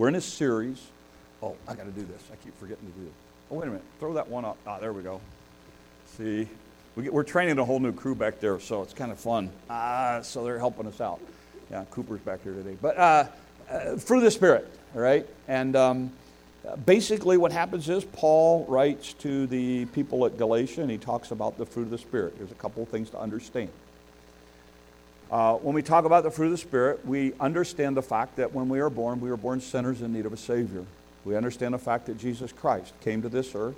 We're in a series. Oh, I got to do this. I keep forgetting to do this. Oh, wait a minute. Throw that one up. Ah, there we go. See, we we're training a whole new crew back there, so it's kind of fun. Ah, so they're helping us out. Yeah, Cooper's back here today. But uh, uh, fruit of the Spirit, all right? And um, basically, what happens is Paul writes to the people at Galatia and he talks about the fruit of the Spirit. There's a couple of things to understand. Uh, when we talk about the fruit of the Spirit, we understand the fact that when we are born, we are born sinners in need of a Savior. We understand the fact that Jesus Christ came to this earth,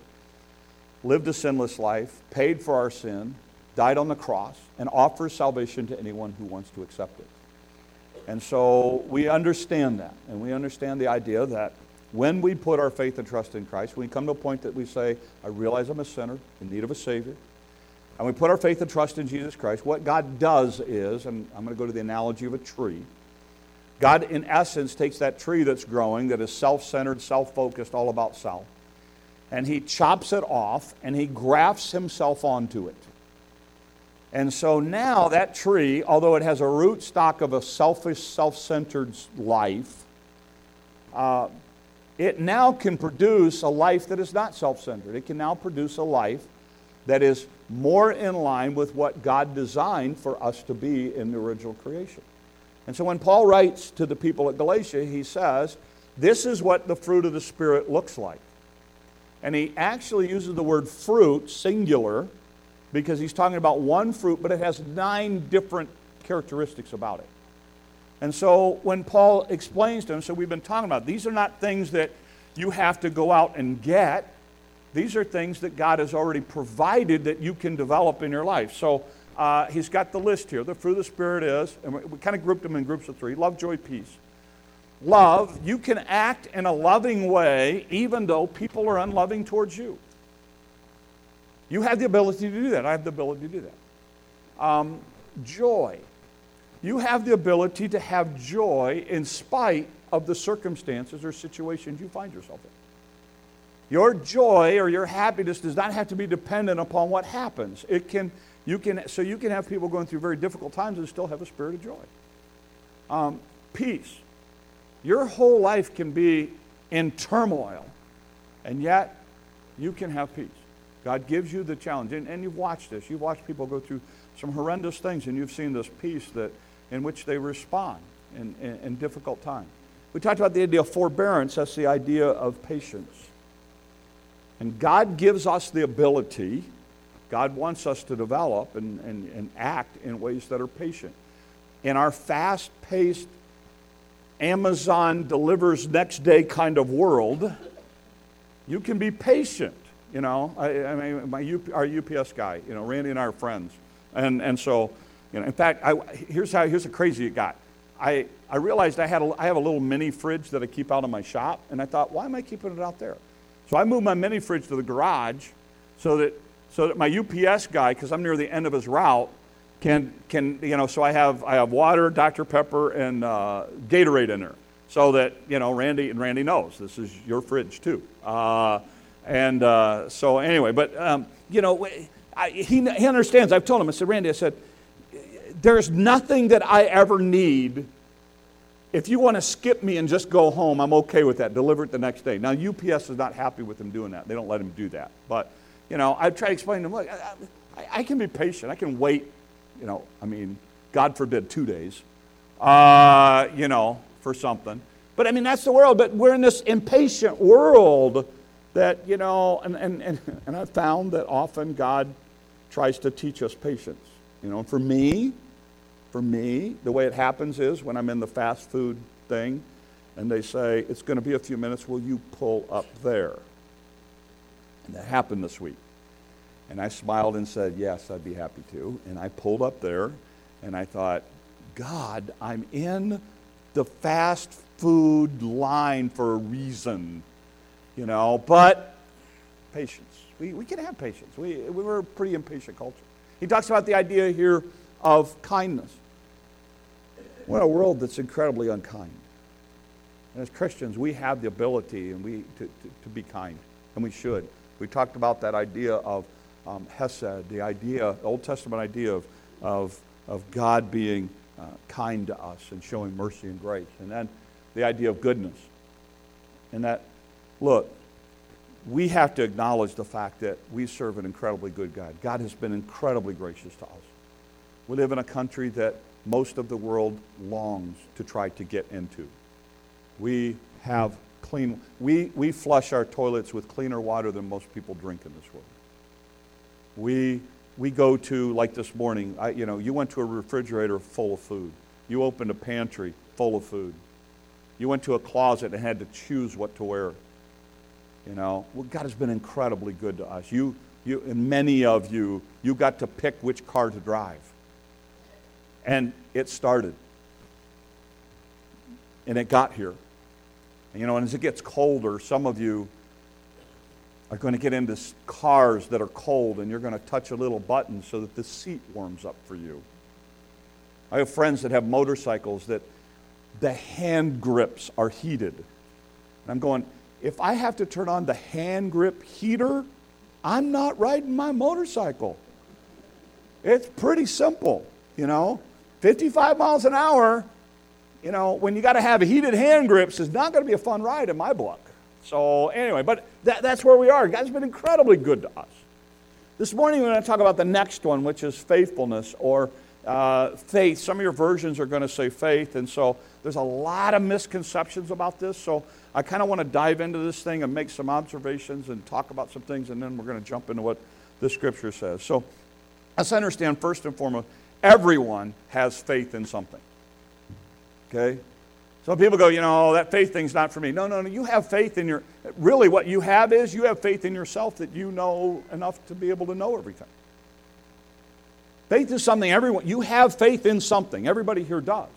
lived a sinless life, paid for our sin, died on the cross, and offers salvation to anyone who wants to accept it. And so we understand that, and we understand the idea that when we put our faith and trust in Christ, we come to a point that we say, I realize I'm a sinner in need of a Savior, and we put our faith and trust in Jesus Christ, what God does is, and I'm going to go to the analogy of a tree. God, in essence, takes that tree that's growing, that is self centered, self focused, all about self, and He chops it off and He grafts Himself onto it. And so now that tree, although it has a root stock of a selfish, self centered life, uh, it now can produce a life that is not self centered. It can now produce a life that is more in line with what God designed for us to be in the original creation. And so when Paul writes to the people at Galatia, he says, This is what the fruit of the Spirit looks like. And he actually uses the word fruit, singular, because he's talking about one fruit, but it has nine different characteristics about it. And so when Paul explains to them, so we've been talking about, these are not things that you have to go out and get. These are things that God has already provided that you can develop in your life. So uh, he's got the list here. The fruit of the Spirit is, and we, we kind of grouped them in groups of three love, joy, peace. Love, you can act in a loving way even though people are unloving towards you. You have the ability to do that. I have the ability to do that. Um, joy, you have the ability to have joy in spite of the circumstances or situations you find yourself in. Your joy or your happiness does not have to be dependent upon what happens. It can, you can, so you can have people going through very difficult times and still have a spirit of joy. Um, peace. Your whole life can be in turmoil, and yet you can have peace. God gives you the challenge. And, and you've watched this. You've watched people go through some horrendous things, and you've seen this peace that, in which they respond in, in, in difficult times. We talked about the idea of forbearance. That's the idea of patience. And God gives us the ability, God wants us to develop and, and, and act in ways that are patient. In our fast paced, Amazon delivers next day kind of world, you can be patient. You know, I, I mean, my UP, our UPS guy, you know, Randy and are friends. And, and so, you know, in fact, I, here's how, here's how crazy it got. I, I realized I, had a, I have a little mini fridge that I keep out in my shop, and I thought, why am I keeping it out there? So I moved my mini fridge to the garage so that, so that my UPS guy, because I'm near the end of his route, can, can, you know, so I have, I have water, Dr. Pepper, and uh, Gatorade in there. So that, you know, Randy, and Randy knows this is your fridge too. Uh, and uh, so anyway, but, um, you know, I, he, he understands. I've told him, I said, Randy, I said, there's nothing that I ever need if you want to skip me and just go home, I'm okay with that. Deliver it the next day. Now, UPS is not happy with him doing that. They don't let him do that. But, you know, I try to explain to him, look, I, I, I can be patient. I can wait, you know, I mean, God forbid, two days, uh, you know, for something. But, I mean, that's the world. But we're in this impatient world that, you know, and, and, and, and I've found that often God tries to teach us patience. You know, for me, for me, the way it happens is when I'm in the fast food thing and they say, it's going to be a few minutes, will you pull up there? And that happened this week. And I smiled and said, yes, I'd be happy to. And I pulled up there and I thought, God, I'm in the fast food line for a reason, you know, but patience. We, we can have patience. We, we were a pretty impatient culture. He talks about the idea here of kindness. We're in a world that's incredibly unkind. And as Christians, we have the ability and we, to, to, to be kind, and we should. We talked about that idea of um, Hesed, the idea, Old Testament idea of, of, of God being uh, kind to us and showing mercy and grace. And then the idea of goodness. And that, look, we have to acknowledge the fact that we serve an incredibly good God. God has been incredibly gracious to us. We live in a country that most of the world longs to try to get into. We have clean, we, we flush our toilets with cleaner water than most people drink in this world. We, we go to, like this morning, I, you know, you went to a refrigerator full of food. You opened a pantry full of food. You went to a closet and had to choose what to wear. You know, well, God has been incredibly good to us. You, you, and many of you, you got to pick which car to drive. And it started. And it got here. And, you know, and as it gets colder, some of you are going to get into cars that are cold and you're going to touch a little button so that the seat warms up for you. I have friends that have motorcycles that the hand grips are heated. And I'm going, if I have to turn on the hand grip heater, I'm not riding my motorcycle. It's pretty simple, you know. 55 miles an hour, you know, when you got to have heated hand grips is not going to be a fun ride in my book. So, anyway, but that, that's where we are. God's been incredibly good to us. This morning, we're going to talk about the next one, which is faithfulness or uh, faith. Some of your versions are going to say faith, and so there's a lot of misconceptions about this. So, I kind of want to dive into this thing and make some observations and talk about some things, and then we're going to jump into what the scripture says. So, let's understand first and foremost everyone has faith in something. Okay? Some people go, you know, that faith thing's not for me. No, no, no. You have faith in your, really what you have is you have faith in yourself that you know enough to be able to know everything. Faith is something everyone, you have faith in something. Everybody here does.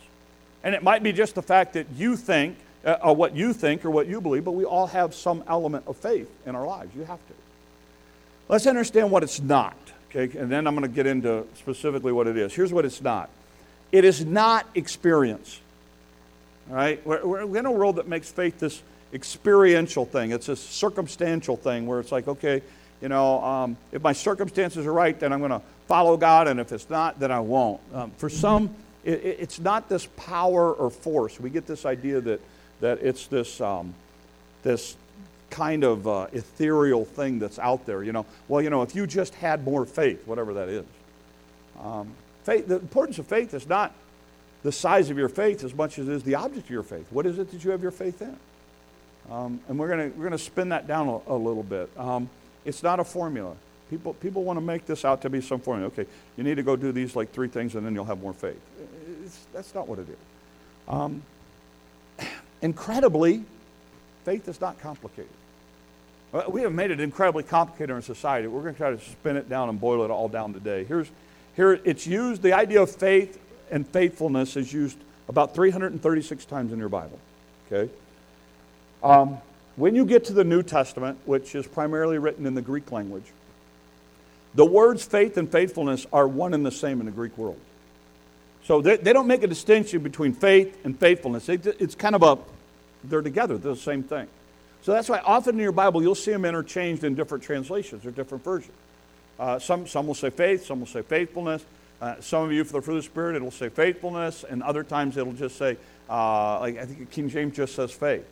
And it might be just the fact that you think, uh, or what you think or what you believe, but we all have some element of faith in our lives. You have to. Let's understand what it's not, okay? And then I'm going to get into specifically what it is. Here's what it's not it is not experience. All right? We're, we're in a world that makes faith this experiential thing. It's a circumstantial thing where it's like, okay, you know, um, if my circumstances are right, then I'm going to follow God, and if it's not, then I won't. Um, for some, it, it's not this power or force. We get this idea that, that it's this, um, this kind of uh, ethereal thing that's out there. You know, well, you know, if you just had more faith, whatever that is. Um, faith, the importance of faith is not the size of your faith as much as it is the object of your faith. What is it that you have your faith in? Um, and we're going we're gonna spin that down a, a little bit. Um, it's not a formula. People, people want to make this out to be some formula. Okay, you need to go do these like three things and then you'll have more faith. It's, that's not what it is. Um, incredibly, faith is not complicated. We have made it incredibly complicated in our society. We're going to try to spin it down and boil it all down today. Here's, here it's used, the idea of faith and faithfulness is used about 336 times in your Bible. Okay? Um, when you get to the New Testament, which is primarily written in the Greek language, the words faith and faithfulness are one and the same in the Greek world. So they, they don't make a distinction between faith and faithfulness. it's kind of a, they're together, they're the same thing. So that's why often in your Bible you'll see them interchanged in different translations or different versions. Uh, some, some will say faith, some will say faithfulness. Uh, some of you, for the fruit of the Spirit, it'll say faithfulness, and other times it'll just say, uh, like I think King James just says faith.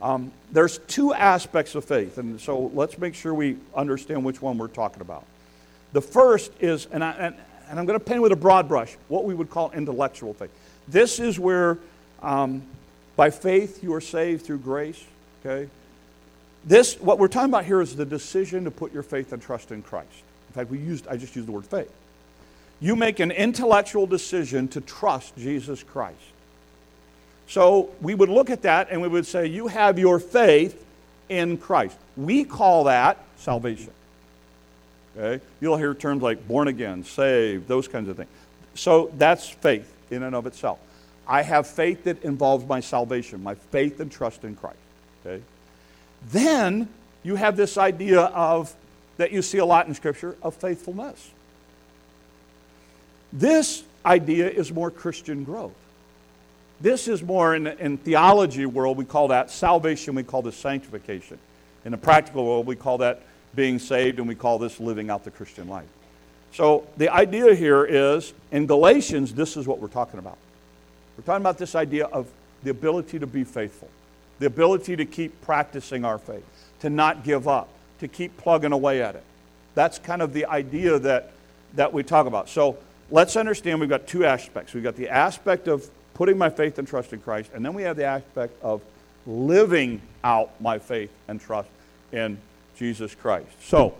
Um, there's two aspects of faith, and so let's make sure we understand which one we're talking about. The first is, and, I, and, and I'm going to paint with a broad brush, what we would call intellectual faith. This is where, um, by faith, you are saved through grace. Okay, this what we're talking about here is the decision to put your faith and trust in Christ. In fact, we used I just used the word faith you make an intellectual decision to trust Jesus Christ. So we would look at that and we would say, You have your faith in Christ. We call that salvation. Okay? You'll hear terms like born again, saved, those kinds of things. So that's faith in and of itself. I have faith that involves my salvation, my faith and trust in Christ. Okay? Then you have this idea of that you see a lot in Scripture of faithfulness. This idea is more Christian growth. This is more in, in theology world, we call that salvation, we call this sanctification. In the practical world, we call that being saved, and we call this living out the Christian life. So the idea here is in Galatians, this is what we're talking about. We're talking about this idea of the ability to be faithful. The ability to keep practicing our faith, to not give up, to keep plugging away at it. That's kind of the idea that, that we talk about. So let's understand we've got two aspects. We've got the aspect of putting my faith and trust in Christ, and then we have the aspect of living out my faith and trust in Jesus Christ. So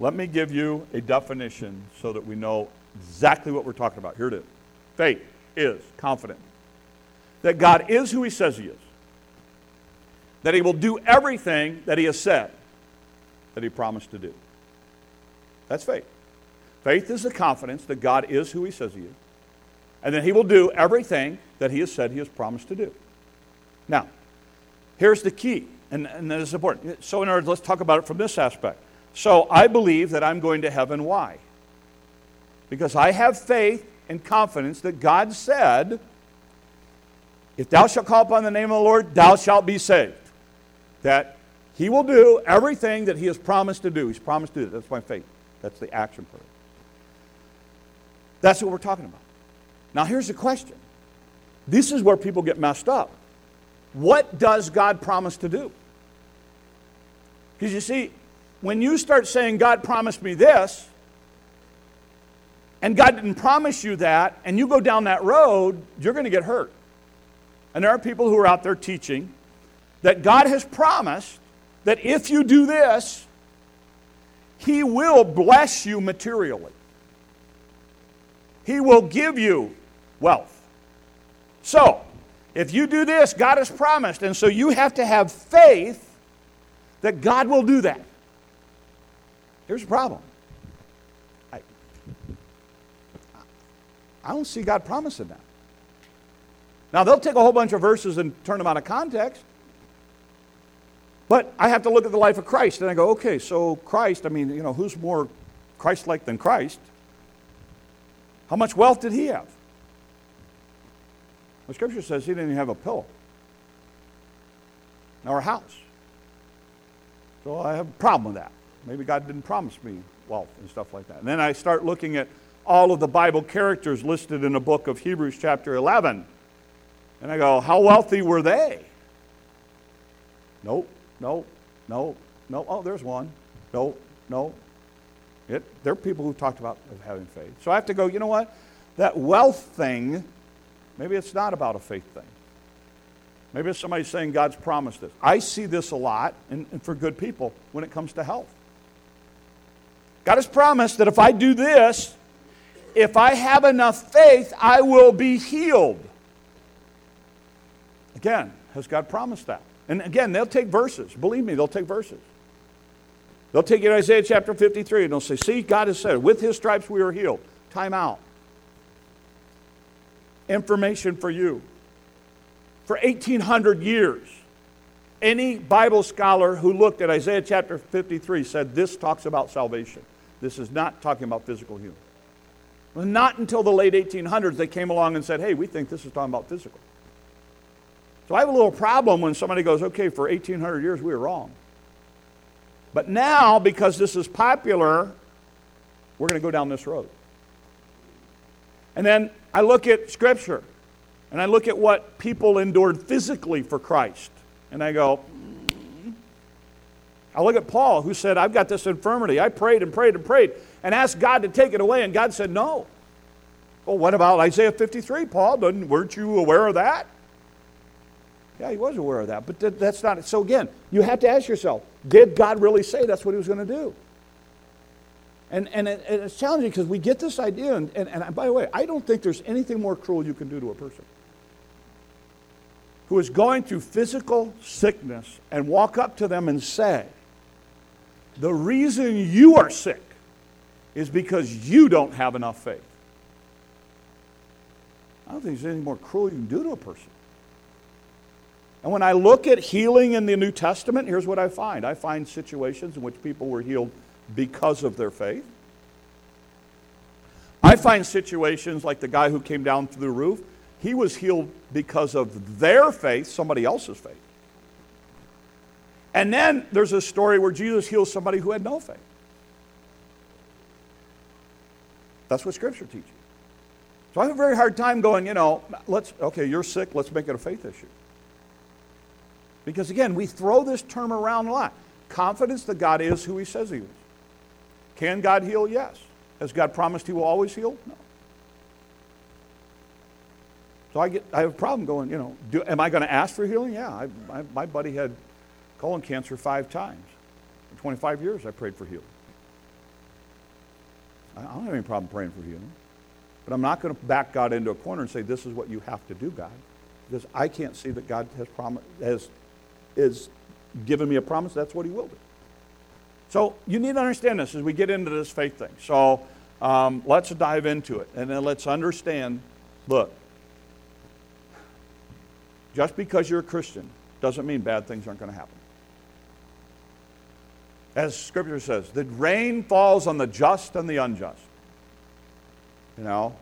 let me give you a definition so that we know exactly what we're talking about. Here it is faith is confident that God is who He says He is, that He will do everything that He has said that He promised to do. That's faith. Faith is the confidence that God is who He says He is, and that He will do everything that He has said He has promised to do. Now, here's the key, and, and that is important. So, in other words, let's talk about it from this aspect. So, I believe that I'm going to heaven. Why? Because I have faith and confidence that God said, If thou shalt call upon the name of the Lord, thou shalt be saved. That He will do everything that He has promised to do. He's promised to do it. That's my faith. That's the action part. That's what we're talking about. Now, here's the question this is where people get messed up. What does God promise to do? Because you see, when you start saying, God promised me this, and God didn't promise you that, and you go down that road, you're going to get hurt. And there are people who are out there teaching that God has promised that if you do this, He will bless you materially. He will give you wealth. So, if you do this, God has promised, and so you have to have faith that God will do that. Here's the problem I, I don't see God promising that. Now, they'll take a whole bunch of verses and turn them out of context. But I have to look at the life of Christ and I go, okay, so Christ, I mean, you know, who's more Christ like than Christ? How much wealth did he have? The scripture says he didn't even have a pillow nor a house. So I have a problem with that. Maybe God didn't promise me wealth and stuff like that. And then I start looking at all of the Bible characters listed in the book of Hebrews, chapter 11. And I go, how wealthy were they? Nope, nope, no, no. Oh, there's one. No, no. It, there are people who talked about having faith. So I have to go, you know what? That wealth thing, maybe it's not about a faith thing. Maybe it's somebody saying God's promised this. I see this a lot, and, and for good people, when it comes to health. God has promised that if I do this, if I have enough faith, I will be healed. Again, has God promised that? And again, they'll take verses. Believe me, they'll take verses. They'll take you to Isaiah chapter 53 and they'll say, See, God has said, with his stripes we are healed. Time out. Information for you. For 1800 years, any Bible scholar who looked at Isaiah chapter 53 said this talks about salvation. This is not talking about physical healing. Well, not until the late 1800s they came along and said, hey, we think this is talking about physical. So I have a little problem when somebody goes, okay, for 1800 years we were wrong. But now, because this is popular, we're going to go down this road. And then I look at Scripture and I look at what people endured physically for Christ. And I go, mm. I look at Paul, who said, I've got this infirmity. I prayed and prayed and prayed and asked God to take it away, and God said, No. Well, what about Isaiah 53, Paul? Weren't you aware of that? Yeah, he was aware of that, but that's not it. So, again, you have to ask yourself did God really say that's what he was going to do? And, and, it, it's challenging because we get this idea, and, and, and by the way, I don't think there's anything more cruel you can do to a person who is going through physical sickness and walk up to them and say, the reason you are sick is because you don't have enough faith. I don't think there's anything more cruel you can do to a person. And when I look at healing in the New Testament, here's what I find I find situations in which people were healed because of their faith. I find situations like the guy who came down through the roof, he was healed because of their faith, somebody else's faith. And then there's a story where Jesus heals somebody who had no faith. That's what Scripture teaches. So I have a very hard time going, you know, let's, okay, you're sick, let's make it a faith issue. Because again, we throw this term around a lot. Confidence that God is who He says He is. Can God heal? Yes. Has God promised He will always heal? No. So I, get, I have a problem going, you know, do, am I going to ask for healing? Yeah. I, my, my buddy had colon cancer five times. In 25 years, I prayed for healing. I don't have any problem praying for healing. But I'm not going to back God into a corner and say, this is what you have to do, God. Because I can't see that God has, promised, has is given me a promise, that's what he will do. So you need to understand this as we get into this faith thing. So um, let's dive into it. And then let's understand look, just because you're a Christian doesn't mean bad things aren't going to happen. As Scripture says, the rain falls on the just and the unjust. You know,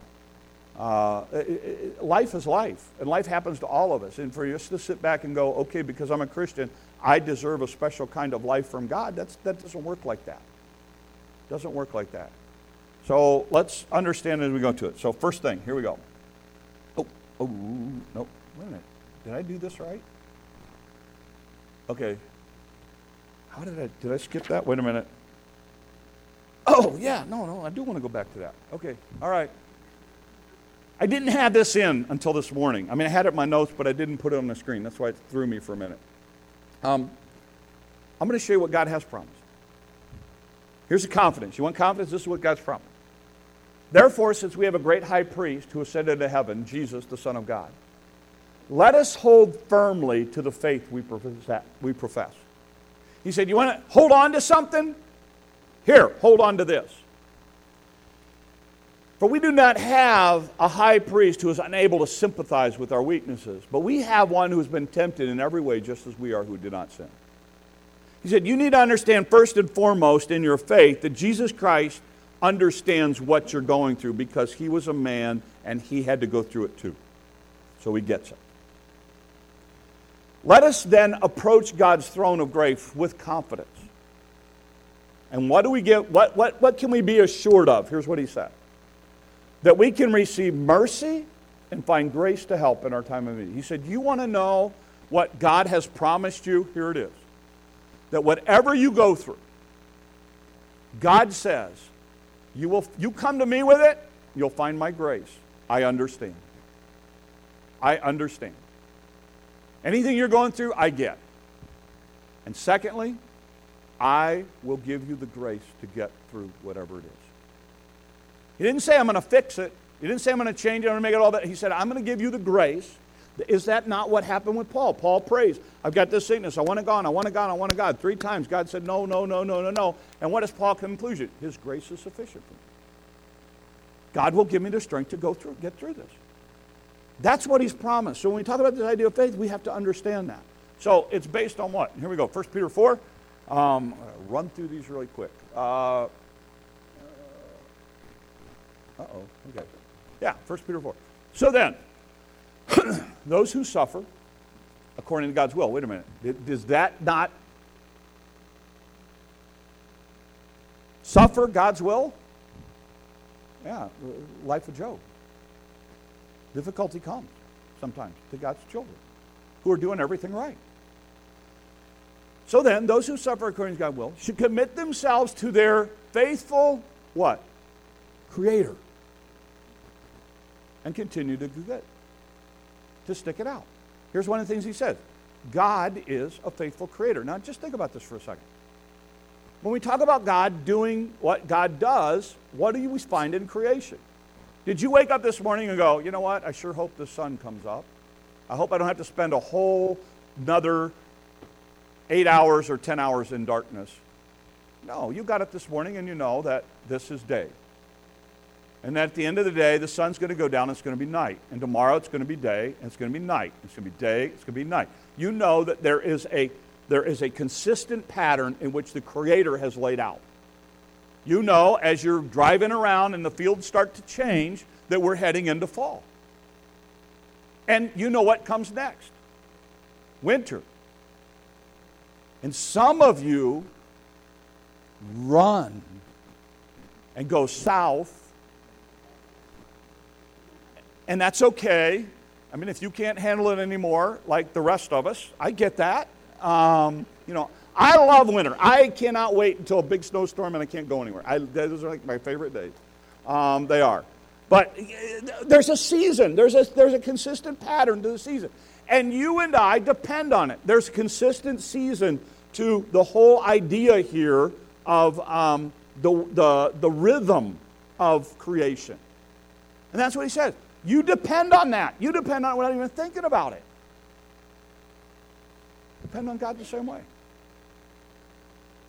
uh, it, life is life, and life happens to all of us. And for us to sit back and go, okay, because I'm a Christian, I deserve a special kind of life from God, that's, that doesn't work like that. Doesn't work like that. So let's understand as we go to it. So, first thing, here we go. Oh, oh, no, wait a minute. Did I do this right? Okay. How did I, did I skip that? Wait a minute. Oh, yeah, no, no, I do want to go back to that. Okay, all right. I didn't have this in until this morning. I mean, I had it in my notes, but I didn't put it on the screen. That's why it threw me for a minute. Um, I'm going to show you what God has promised. Here's the confidence. You want confidence? This is what God's promised. Therefore, since we have a great high priest who ascended into heaven, Jesus, the Son of God, let us hold firmly to the faith we profess. He said, You want to hold on to something? Here, hold on to this. For we do not have a high priest who is unable to sympathize with our weaknesses, but we have one who has been tempted in every way, just as we are who did not sin. He said, You need to understand first and foremost in your faith that Jesus Christ understands what you're going through because he was a man and he had to go through it too. So he gets it. Let us then approach God's throne of grace with confidence. And what do we get? What, what, what can we be assured of? Here's what he said that we can receive mercy and find grace to help in our time of need. He said, You want to know what God has promised you? Here it is. That whatever you go through, God says, you, will, you come to me with it, you'll find my grace. I understand. I understand. Anything you're going through, I get. And secondly, I will give you the grace to get through whatever it is. He didn't say, I'm going to fix it. He didn't say, I'm going to change it, I'm going to make it all better. He said, I'm going to give you the grace. Is that not what happened with Paul? Paul prays, I've got this sickness. I want it gone. I want it gone. I want it gone. Three times God said, No, no, no, no, no, no. And what does Paul conclusion? His grace is sufficient for me. God will give me the strength to go through, get through this. That's what he's promised. So when we talk about this idea of faith, we have to understand that. So it's based on what? Here we go. 1 Peter 4. Um, run through these really quick. Uh, uh-oh, okay. Yeah, 1 Peter 4. So then, those who suffer according to God's will. Wait a minute. Does that not suffer God's will? Yeah, uh, life of Job. Difficulty comes sometimes to God's children who are doing everything right. So then, those who suffer according to God's will should commit themselves to their faithful what? Creator and continue to do good, to stick it out. Here's one of the things he says God is a faithful creator. Now, just think about this for a second. When we talk about God doing what God does, what do we find in creation? Did you wake up this morning and go, you know what? I sure hope the sun comes up. I hope I don't have to spend a whole another eight hours or 10 hours in darkness. No, you got up this morning and you know that this is day. And at the end of the day, the sun's going to go down, it's going to be night. And tomorrow it's going to be day, and it's going to be night. It's going to be day, it's going to be night. You know that there is a, there is a consistent pattern in which the Creator has laid out. You know, as you're driving around and the fields start to change, that we're heading into fall. And you know what comes next winter. And some of you run and go south and that's okay. I mean, if you can't handle it anymore, like the rest of us, I get that. Um, you know, I love winter. I cannot wait until a big snowstorm and I can't go anywhere. I, those are like my favorite days. Um, they are. But there's a season, there's a, there's a consistent pattern to the season. And you and I depend on it. There's a consistent season to the whole idea here of um, the, the, the rhythm of creation. And that's what he says. You depend on that. You depend on it without even thinking about it. Depend on God the same way.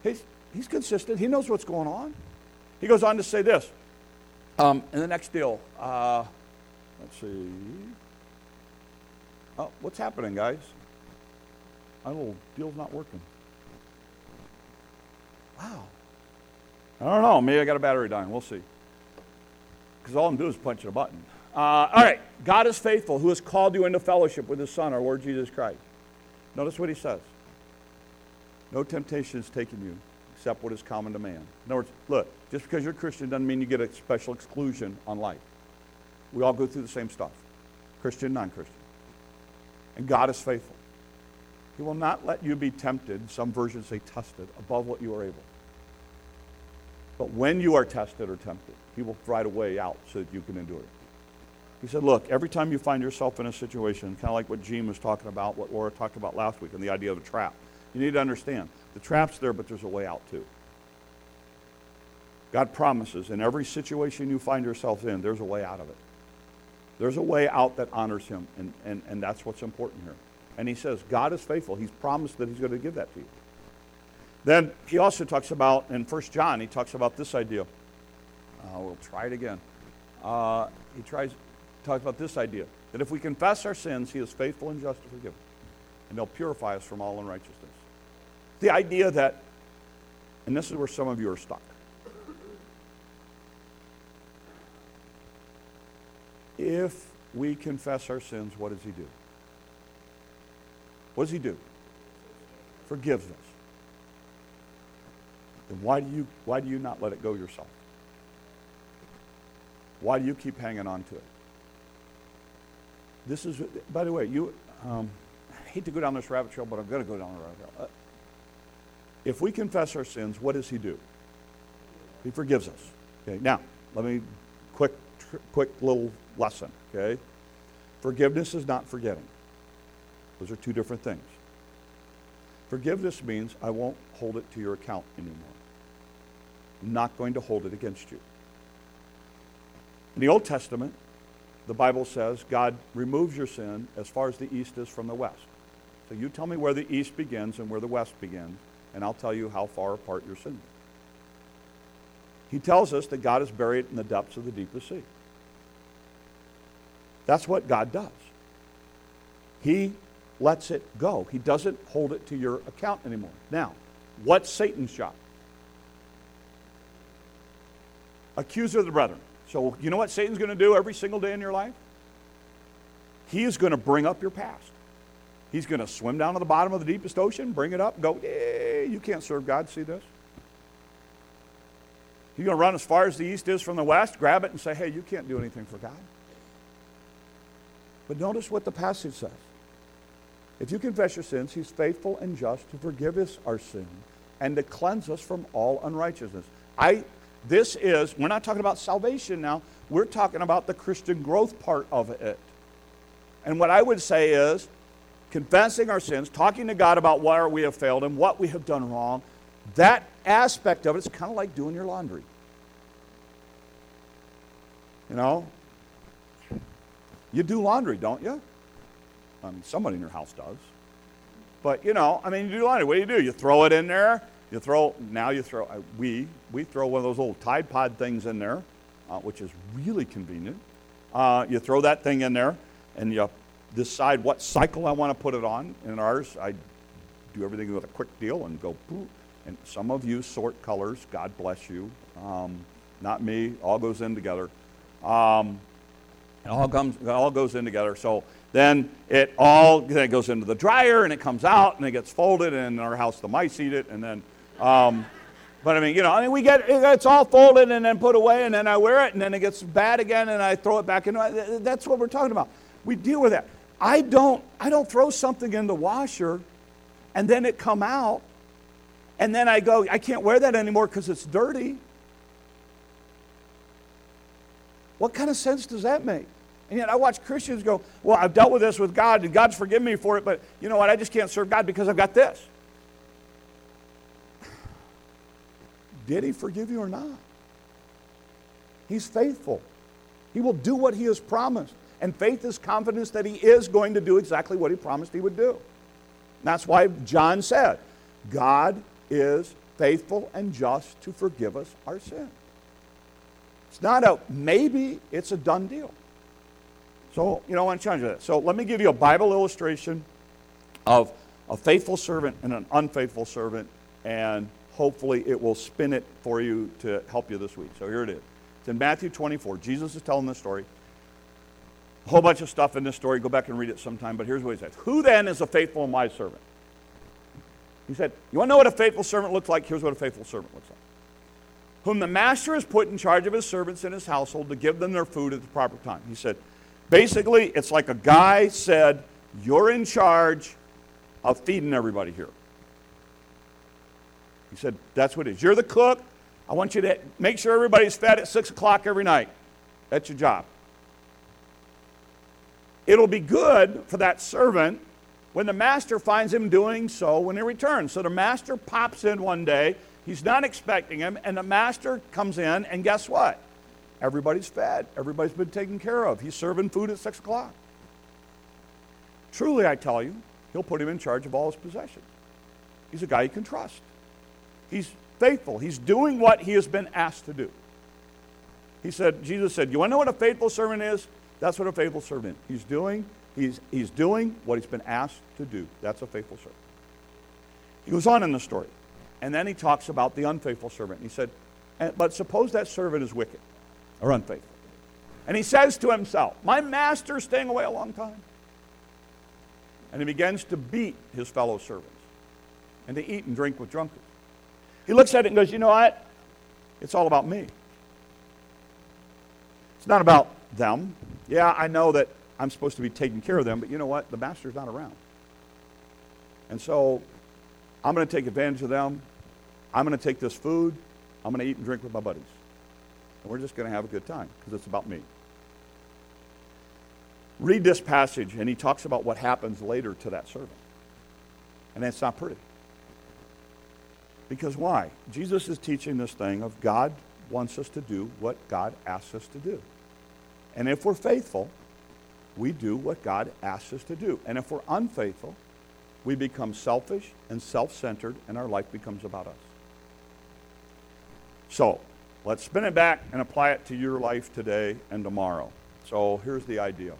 He's, he's consistent. He knows what's going on. He goes on to say this um, in the next deal. Uh, let's see. Oh, what's happening, guys? My little deal's not working. Wow. I don't know. Maybe I got a battery dying. We'll see. Because all I'm doing is punching a button. Uh, all right. God is faithful, who has called you into fellowship with his Son, our Lord Jesus Christ. Notice what he says. No temptation has taken you except what is common to man. In other words, look, just because you're a Christian doesn't mean you get a special exclusion on life. We all go through the same stuff Christian, non Christian. And God is faithful. He will not let you be tempted, some versions say tested, above what you are able. But when you are tested or tempted, He will provide a way out so that you can endure it. He said, Look, every time you find yourself in a situation, kind of like what Gene was talking about, what Laura talked about last week, and the idea of a trap, you need to understand the trap's there, but there's a way out too. God promises in every situation you find yourself in, there's a way out of it. There's a way out that honors Him, and, and, and that's what's important here. And he says, God is faithful. He's promised that he's going to give that to you. Then he also talks about, in 1 John, he talks about this idea. Uh, we'll try it again. Uh, he tries, talks about this idea that if we confess our sins, he is faithful and just to forgive us, and he'll purify us from all unrighteousness. The idea that, and this is where some of you are stuck. If we confess our sins, what does he do? What does he do? Forgives us. Then why do you why do you not let it go yourself? Why do you keep hanging on to it? This is, by the way, you. Um, I hate to go down this rabbit trail, but I'm going to go down the rabbit trail. Uh, if we confess our sins, what does He do? He forgives us. Okay. Now, let me quick, tr- quick little lesson. Okay. Forgiveness is not forgetting. Those are two different things. Forgiveness means I won't hold it to your account anymore. I'm not going to hold it against you. In the Old Testament, the Bible says God removes your sin as far as the east is from the west. So you tell me where the east begins and where the west begins, and I'll tell you how far apart your sin is. He tells us that God is buried in the depths of the deepest sea. That's what God does. He lets it go. He doesn't hold it to your account anymore. Now, what's Satan's job? Accuser of the brethren. So, you know what Satan's going to do every single day in your life? He is going to bring up your past. He's going to swim down to the bottom of the deepest ocean, bring it up, go, hey, you can't serve God. See this? He's going to run as far as the east is from the west, grab it, and say, hey, you can't do anything for God. But notice what the passage says. If you confess your sins, he's faithful and just to forgive us our sin and to cleanse us from all unrighteousness. I this is we're not talking about salvation now. We're talking about the Christian growth part of it. And what I would say is confessing our sins, talking to God about where we have failed and what we have done wrong, that aspect of it is kind of like doing your laundry. You know? You do laundry, don't you? I mean, somebody in your house does. But, you know, I mean, you do laundry. What do you do? You throw it in there. You throw, now you throw, uh, we, we throw one of those little Tide Pod things in there, uh, which is really convenient. Uh, you throw that thing in there and you decide what cycle I want to put it on. In ours, I do everything with a quick deal and go, Poof. and some of you sort colors. God bless you. Um, not me. All goes in together. Um, it all comes, it all goes in together. So then it all then it goes into the dryer and it comes out and it gets folded. And in our house, the mice eat it. And then, um, but I mean, you know, I mean, we get it's all folded and then put away, and then I wear it, and then it gets bad again, and I throw it back in. That's what we're talking about. We deal with that. I don't, I don't throw something in the washer and then it come out, and then I go, I can't wear that anymore because it's dirty. What kind of sense does that make? And yet I watch Christians go, Well, I've dealt with this with God, and God's forgiven me for it, but you know what? I just can't serve God because I've got this. Did He forgive you or not? He's faithful. He will do what He has promised. And faith is confidence that He is going to do exactly what He promised He would do. That's why John said, God is faithful and just to forgive us our sin. It's not a maybe, it's a done deal. So, you know, I want to challenge that. So, let me give you a Bible illustration of a faithful servant and an unfaithful servant, and hopefully it will spin it for you to help you this week. So, here it is. It's in Matthew 24. Jesus is telling this story. A whole bunch of stuff in this story. Go back and read it sometime, but here's what he says Who then is a faithful and wise servant? He said, You want to know what a faithful servant looks like? Here's what a faithful servant looks like. Whom the master has put in charge of his servants in his household to give them their food at the proper time. He said, Basically, it's like a guy said, You're in charge of feeding everybody here. Said, That's what it is. You're the cook. I want you to make sure everybody's fed at 6 o'clock every night. That's your job. It'll be good for that servant when the master finds him doing so when he returns. So the master pops in one day. He's not expecting him, and the master comes in, and guess what? Everybody's fed. Everybody's been taken care of. He's serving food at 6 o'clock. Truly, I tell you, he'll put him in charge of all his possessions. He's a guy you can trust. He's faithful. He's doing what he has been asked to do. He said, Jesus said, You want to know what a faithful servant is? That's what a faithful servant is. He's doing, he's, he's doing what he's been asked to do. That's a faithful servant. He goes on in the story. And then he talks about the unfaithful servant. He said, But suppose that servant is wicked or unfaithful. And he says to himself, My master's staying away a long time. And he begins to beat his fellow servants and to eat and drink with drunkards. He looks at it and goes, You know what? It's all about me. It's not about them. Yeah, I know that I'm supposed to be taking care of them, but you know what? The master's not around. And so I'm going to take advantage of them. I'm going to take this food. I'm going to eat and drink with my buddies. And we're just going to have a good time because it's about me. Read this passage, and he talks about what happens later to that servant. And it's not pretty. Because why? Jesus is teaching this thing of God wants us to do what God asks us to do. And if we're faithful, we do what God asks us to do. And if we're unfaithful, we become selfish and self centered, and our life becomes about us. So, let's spin it back and apply it to your life today and tomorrow. So, here's the idea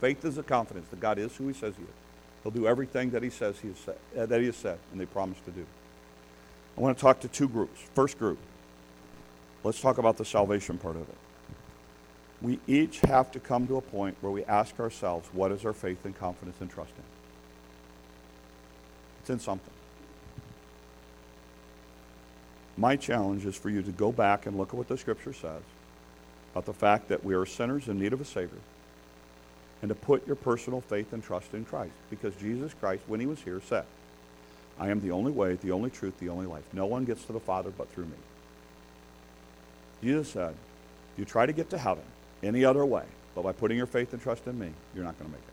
faith is a confidence that God is who He says He is. He'll do everything that He says He uh, that He has said and they promise to do. I want to talk to two groups. First group, let's talk about the salvation part of it. We each have to come to a point where we ask ourselves, what is our faith and confidence and trust in? It's in something. My challenge is for you to go back and look at what the Scripture says about the fact that we are sinners in need of a Savior and to put your personal faith and trust in Christ. Because Jesus Christ, when he was here, said, I am the only way, the only truth, the only life. No one gets to the Father but through me. Jesus said, You try to get to heaven any other way, but by putting your faith and trust in me, you're not going to make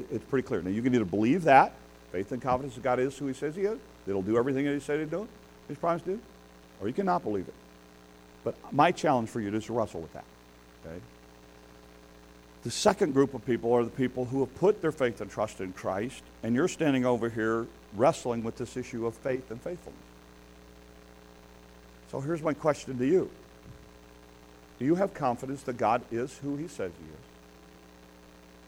it. It's pretty clear. Now, you can either believe that, faith and confidence that God is who He says He is, that He'll do everything that He said He'd do, He's promised to do, or you cannot believe it. But my challenge for you is to wrestle with that. Okay? The second group of people are the people who have put their faith and trust in Christ, and you're standing over here wrestling with this issue of faith and faithfulness. So here's my question to you Do you have confidence that God is who He says He is?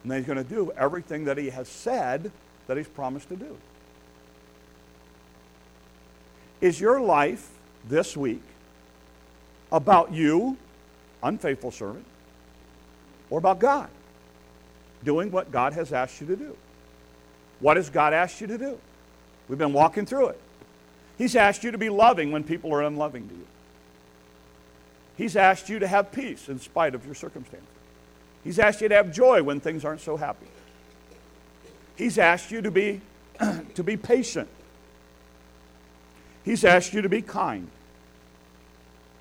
And that He's going to do everything that He has said that He's promised to do? Is your life this week about you, unfaithful servant? Or about God? Doing what God has asked you to do. What has God asked you to do? We've been walking through it. He's asked you to be loving when people are unloving to you. He's asked you to have peace in spite of your circumstances. He's asked you to have joy when things aren't so happy. He's asked you to be, to be patient. He's asked you to be kind.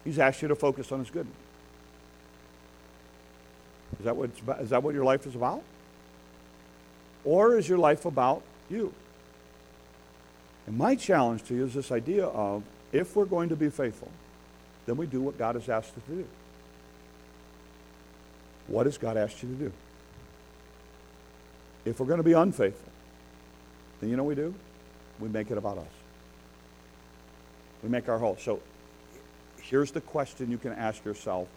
He's asked you to focus on His goodness. Is that what, is that what your life is about? Or is your life about you? And my challenge to you is this idea of if we're going to be faithful, then we do what God has asked us to do. What has God asked you to do? If we're going to be unfaithful, then you know what we do? We make it about us. We make our whole. So here's the question you can ask yourself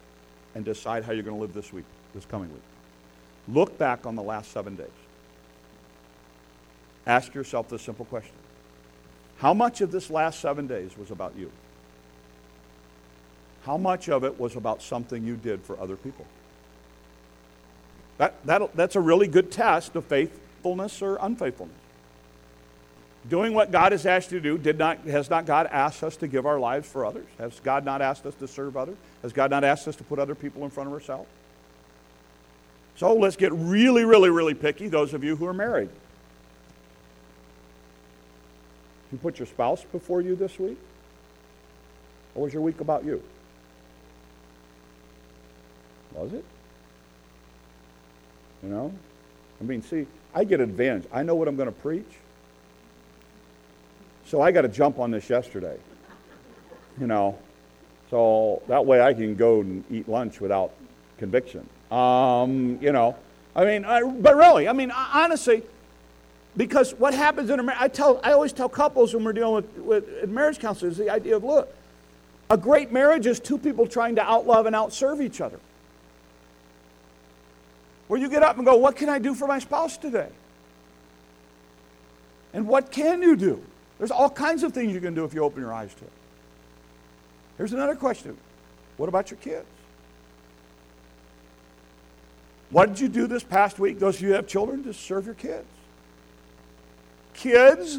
and decide how you're going to live this week, this coming week. Look back on the last seven days. Ask yourself this simple question How much of this last seven days was about you? How much of it was about something you did for other people? That, that, that's a really good test of faithfulness or unfaithfulness. Doing what God has asked you to do, did not, has not God asked us to give our lives for others? Has God not asked us to serve others? Has God not asked us to put other people in front of ourselves? So let's get really, really, really picky, those of you who are married. You put your spouse before you this week? Or was your week about you? Was it? You know? I mean, see, I get advantage. I know what I'm going to preach. So I got to jump on this yesterday. You know? So that way I can go and eat lunch without conviction. Um, you know? I mean, I, but really, I mean, honestly, because what happens in a marriage, I, tell, I always tell couples when we're dealing with, with marriage counselors the idea of look, a great marriage is two people trying to outlove and outserve each other where you get up and go, What can I do for my spouse today? And what can you do? There's all kinds of things you can do if you open your eyes to it. Here's another question What about your kids? What did you do this past week, those of you who have children, to serve your kids? Kids,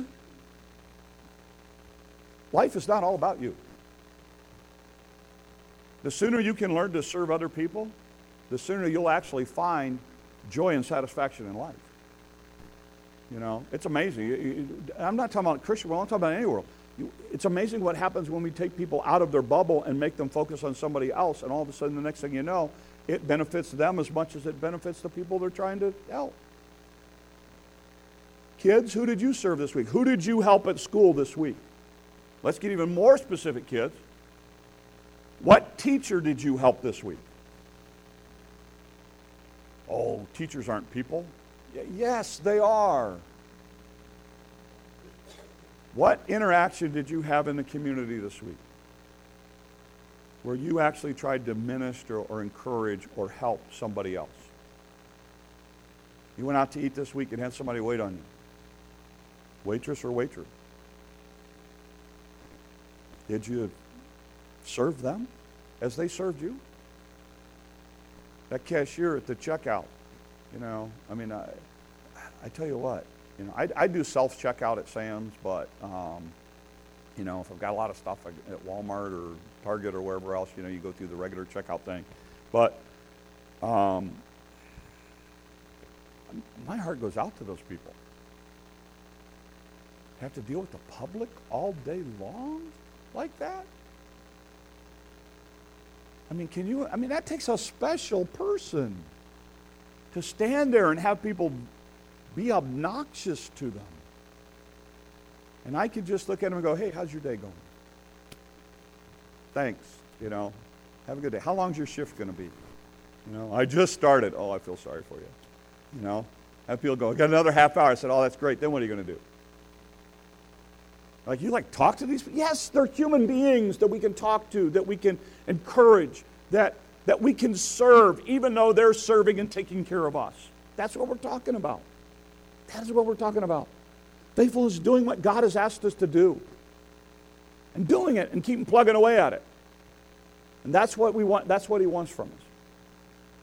life is not all about you. The sooner you can learn to serve other people, the sooner you'll actually find joy and satisfaction in life. You know, it's amazing. I'm not talking about Christian world, I'm talking about any world. It's amazing what happens when we take people out of their bubble and make them focus on somebody else, and all of a sudden, the next thing you know, it benefits them as much as it benefits the people they're trying to help. Kids, who did you serve this week? Who did you help at school this week? Let's get even more specific, kids. What teacher did you help this week? Oh, teachers aren't people. Y- yes, they are. What interaction did you have in the community this week where you actually tried to minister or encourage or help somebody else? You went out to eat this week and had somebody wait on you. Waitress or waiter? Did you serve them as they served you? that cashier at the checkout, you know, I mean, I, I tell you what, you know, I, I do self checkout at Sam's, but, um, you know, if I've got a lot of stuff at Walmart or Target or wherever else, you know, you go through the regular checkout thing. But um, my heart goes out to those people. Have to deal with the public all day long like that? I mean, can you? I mean, that takes a special person to stand there and have people be obnoxious to them. And I could just look at them and go, hey, how's your day going? Thanks, you know. Have a good day. How long's your shift going to be? You know, I just started. Oh, I feel sorry for you. You know, have people go, got another half hour. I said, oh, that's great. Then what are you going to do? Like, you like talk to these people? Yes, they're human beings that we can talk to, that we can encourage, that, that we can serve, even though they're serving and taking care of us. That's what we're talking about. That is what we're talking about. Faithfulness is doing what God has asked us to do and doing it and keeping plugging away at it. And that's what we want, that's what He wants from us.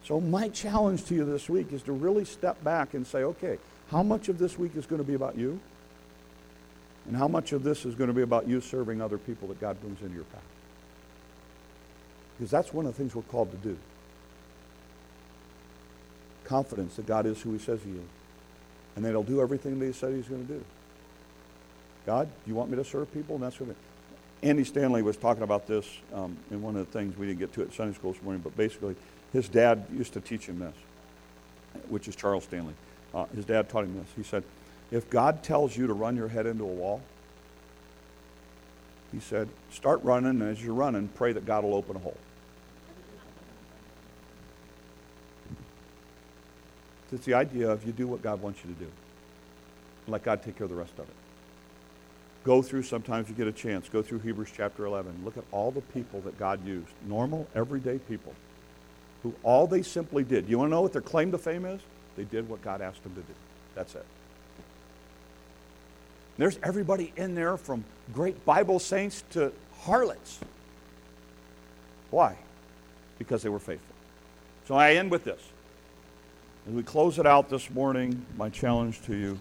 So, my challenge to you this week is to really step back and say, okay, how much of this week is going to be about you? And how much of this is going to be about you serving other people that God brings into your path? Because that's one of the things we're called to do. Confidence that God is who He says He is. And that he'll do everything that he said he's going to do. God, you want me to serve people? And that's what Andy Stanley was talking about this um, in one of the things we didn't get to at Sunday school this morning, but basically, his dad used to teach him this, which is Charles Stanley. Uh, his dad taught him this. He said, If God tells you to run your head into a wall, he said, start running, and as you're running, pray that God will open a hole. It's the idea of you do what God wants you to do. And let God take care of the rest of it. Go through, sometimes you get a chance, go through Hebrews chapter 11. Look at all the people that God used. Normal, everyday people. Who all they simply did. You want to know what their claim to fame is? They did what God asked them to do. That's it. There's everybody in there from great Bible saints to harlots. Why? Because they were faithful. So I end with this. As we close it out this morning, my challenge to you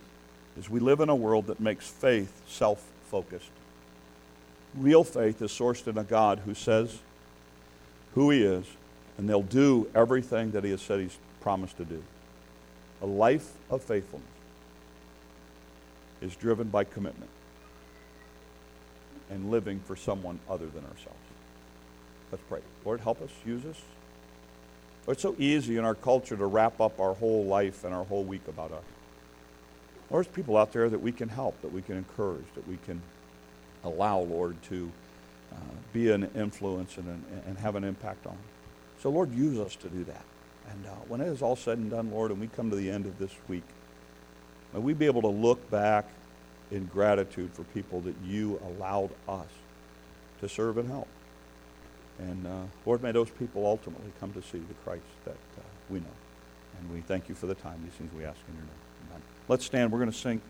is we live in a world that makes faith self focused. Real faith is sourced in a God who says who He is, and they'll do everything that He has said He's promised to do. A life of faithfulness is driven by commitment and living for someone other than ourselves. Let's pray. Lord, help us, use us. It's so easy in our culture to wrap up our whole life and our whole week about us. There's people out there that we can help, that we can encourage, that we can allow, Lord, to uh, be an influence and, and have an impact on. So, Lord, use us to do that. And uh, when it is all said and done, Lord, and we come to the end of this week, may we be able to look back in gratitude for people that you allowed us to serve and help. And uh, Lord, may those people ultimately come to see the Christ that uh, we know. And we thank you for the time. These things we ask in your name. Let's stand. We're going to sing.